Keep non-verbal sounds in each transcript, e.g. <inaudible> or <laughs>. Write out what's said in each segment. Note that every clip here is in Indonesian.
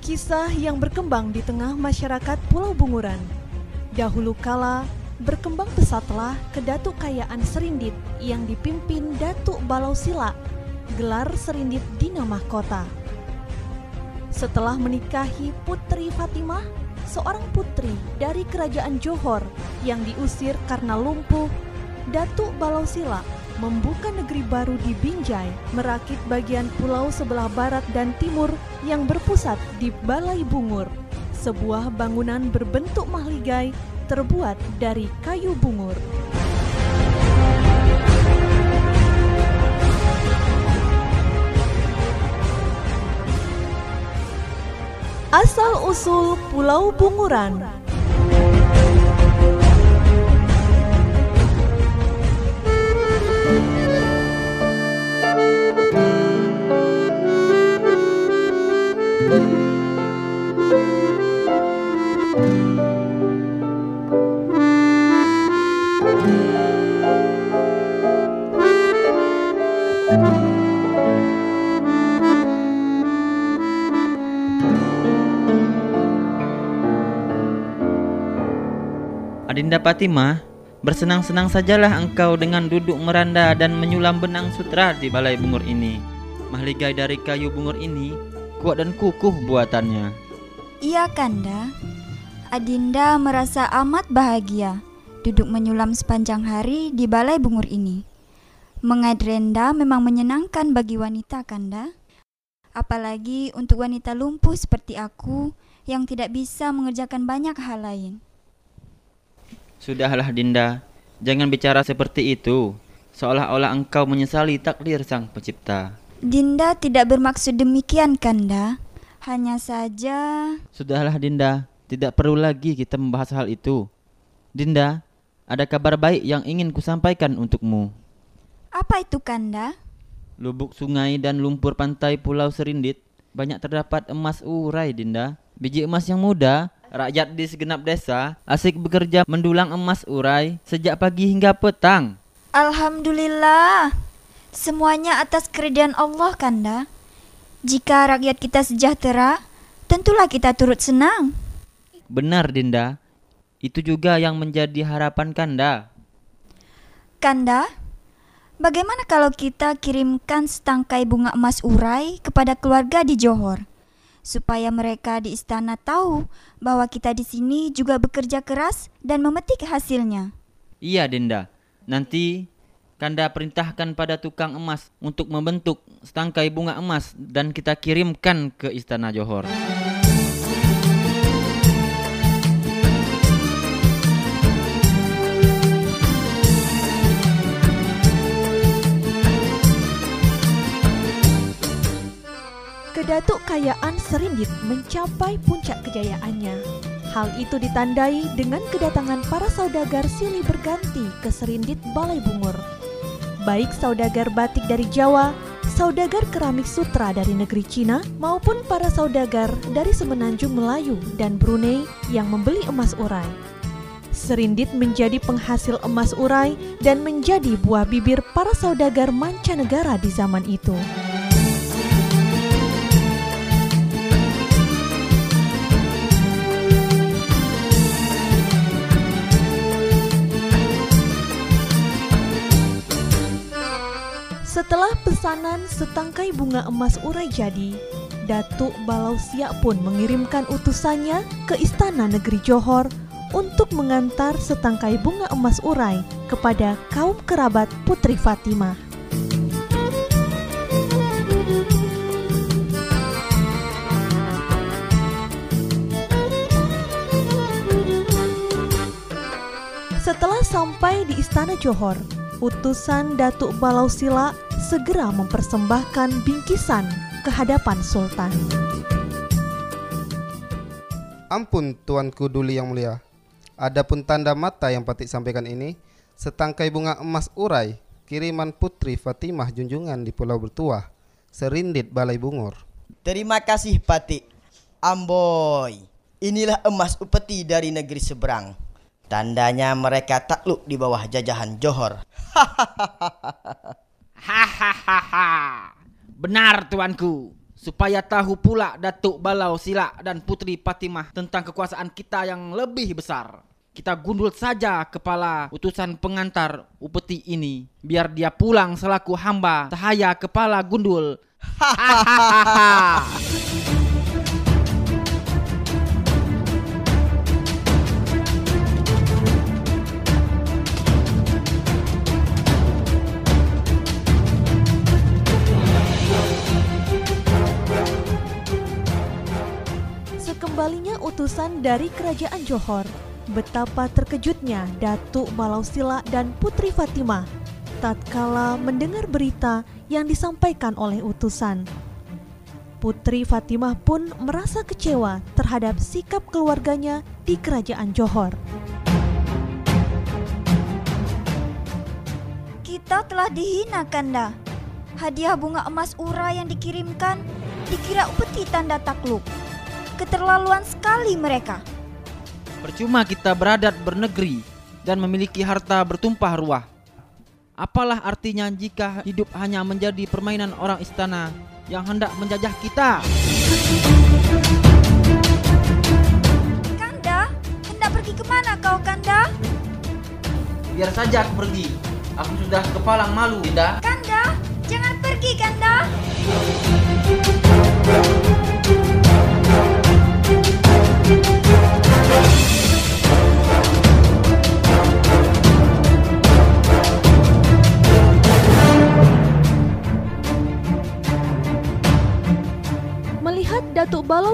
kisah yang berkembang di tengah masyarakat Pulau Bunguran. Dahulu kala, berkembang pesatlah ke Datuk Kayaan Serindit yang dipimpin Datuk Balau Sila, gelar Serindit Dina Mahkota. Setelah menikahi Putri Fatimah, seorang putri dari kerajaan Johor yang diusir karena lumpuh, Datuk Balau Sila membuka negeri baru di Binjai, merakit bagian pulau sebelah barat dan timur yang berpusat di Balai Bungur, sebuah bangunan berbentuk mahligai terbuat dari kayu bungur. Asal-usul Pulau Bunguran Adinda Fatimah, bersenang-senang sajalah engkau dengan duduk meranda dan menyulam benang sutra di balai bungur ini. Mahligai dari kayu bungur ini kuat dan kukuh buatannya. Iya Kanda, Adinda merasa amat bahagia duduk menyulam sepanjang hari di balai bungur ini. Mengait renda memang menyenangkan bagi wanita Kanda. Apalagi untuk wanita lumpuh seperti aku yang tidak bisa mengerjakan banyak hal lain. Sudahlah Dinda, jangan bicara seperti itu. Seolah-olah engkau menyesali takdir sang pencipta. Dinda tidak bermaksud demikian Kanda. Hanya saja Sudahlah Dinda, tidak perlu lagi kita membahas hal itu. Dinda, ada kabar baik yang ingin kusampaikan untukmu. apa itu Kanda? Lubuk sungai dan lumpur pantai Pulau Serindit banyak terdapat emas urai Dinda. Biji emas yang muda, rakyat di segenap desa asik bekerja mendulang emas urai sejak pagi hingga petang. Alhamdulillah. Semuanya atas keridhaan Allah Kanda. Jika rakyat kita sejahtera, tentulah kita turut senang. Benar Dinda, itu juga yang menjadi harapan Kanda. Kanda, bagaimana kalau kita kirimkan setangkai bunga emas urai kepada keluarga di Johor? Supaya mereka di istana tahu bahwa kita di sini juga bekerja keras dan memetik hasilnya. Iya Dinda, nanti Kanda perintahkan pada tukang emas untuk membentuk setangkai bunga emas dan kita kirimkan ke istana Johor. Kedatuk Kayaan Serindit mencapai puncak kejayaannya. Hal itu ditandai dengan kedatangan para saudagar silih berganti ke Serindit Balai Bungur. Baik saudagar batik dari Jawa, saudagar keramik sutra dari negeri Cina, maupun para saudagar dari semenanjung Melayu dan Brunei yang membeli emas urai. Serindit menjadi penghasil emas urai dan menjadi buah bibir para saudagar mancanegara di zaman itu. Pesanan setangkai bunga emas urai jadi, Datuk Balau Siak pun mengirimkan utusannya ke istana negeri Johor untuk mengantar setangkai bunga emas urai kepada kaum kerabat Putri Fatimah. Setelah sampai di istana Johor, utusan Datuk Balau Sila segera mempersembahkan bingkisan ke hadapan Sultan. Ampun tuanku Duli yang mulia. Adapun tanda mata yang Patik sampaikan ini, setangkai bunga emas urai kiriman Putri Fatimah junjungan di Pulau Bertuah, Serindit Balai Bungur. Terima kasih Patik. Amboy, inilah emas upeti dari negeri seberang. Tandanya mereka takluk di bawah jajahan Johor. <laughs> Hahaha. Benar tuanku. supaya tahu pula Datuk Balau Sila dan Putri Fatimah tentang kekuasaan kita yang lebih besar. Kita gundul saja kepala utusan pengantar upeti ini biar dia pulang selaku hamba sahaya kepala gundul. Hahaha. Sekembalinya utusan dari kerajaan Johor, betapa terkejutnya Datuk Balau Sila dan Putri Fatimah tatkala mendengar berita yang disampaikan oleh utusan. Putri Fatimah pun merasa kecewa terhadap sikap keluarganya di kerajaan Johor. Kita telah dihina Kanda. Hadiah bunga emas urai yang dikirimkan dikira upeti tanda takluk. Keterlaluan sekali mereka. Percuma kita beradat bernegeri dan memiliki harta bertumpah ruah. Apalah artinya jika hidup hanya menjadi permainan orang istana yang hendak menjajah kita? Kanda, hendak pergi ke mana kau Kanda? Biar saja aku pergi. Aku sudah kepalang malu, Dinda. Kanda, jangan pergi Kanda.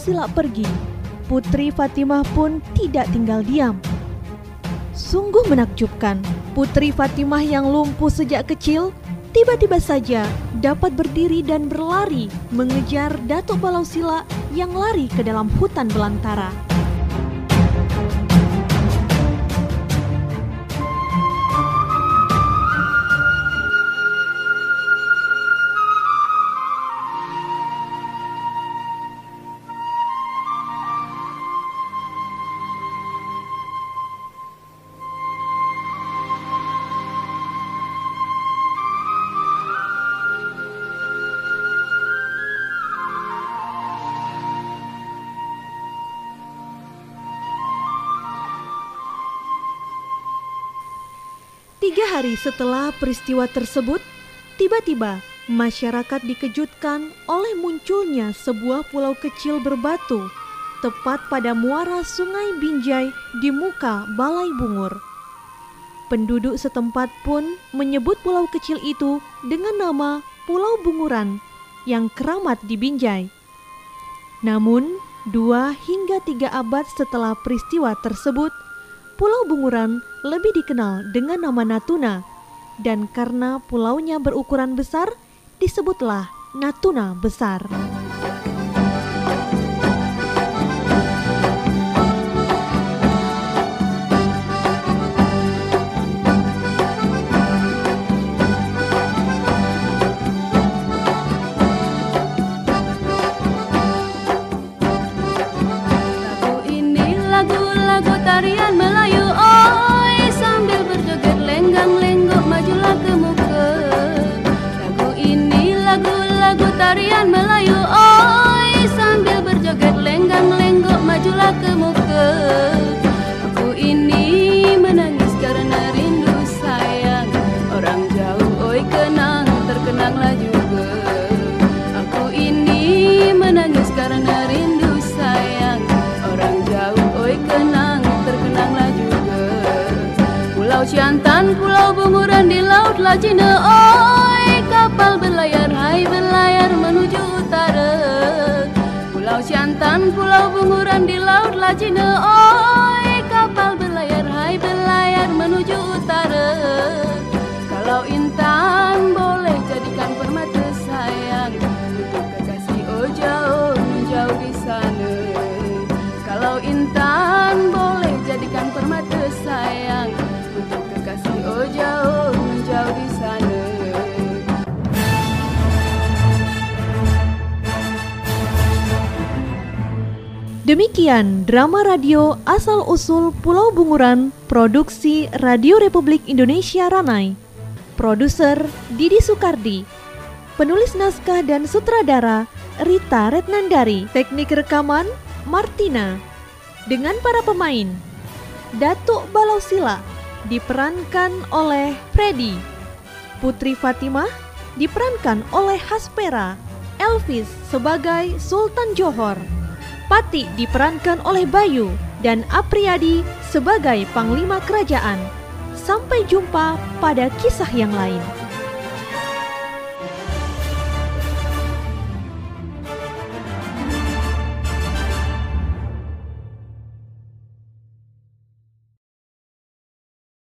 Datuk Balau Sila pergi, Putri Fatimah pun tidak tinggal diam. Sungguh menakjubkan, Putri Fatimah yang lumpuh sejak kecil tiba-tiba saja dapat berdiri dan berlari mengejar Datuk Balau Sila yang lari ke dalam hutan belantara. Tiga hari setelah peristiwa tersebut, tiba-tiba masyarakat dikejutkan oleh munculnya sebuah pulau kecil berbatu tepat pada muara Sungai Binjai di muka Balai Bungur. Penduduk setempat pun menyebut pulau kecil itu dengan nama Pulau Bunguran yang keramat di Binjai. Namun, dua hingga tiga abad setelah peristiwa tersebut, Pulau Bunguran lebih dikenal dengan nama Natuna, dan karena pulaunya berukuran besar, disebutlah Natuna Besar. Lagu-lagu tarian Melayu oi kenang terkenanglah juga. Aku ini menangis karena rindu sayang. Orang jauh oi kenang terkenanglah juga. Pulau Ciantan, Pulau Bunguran di Laut Lajina Oi kapal berlayar, hai berlayar menuju utara. Pulau Ciantan, Pulau Bunguran di Laut Lajina Oi Demikian drama radio asal-usul Pulau Bunguran, produksi Radio Republik Indonesia Ranai. Produser Didi Sukardi. Penulis naskah dan sutradara Rita Retnandari. Teknik rekaman Martina. Dengan para pemain Datuk Balausila diperankan oleh Freddy. Putri Fatimah diperankan oleh Haspera. Elvis sebagai Sultan Johor. Pati diperankan oleh Bayu dan Apriyadi sebagai Panglima Kerajaan. Sampai jumpa pada kisah yang lain.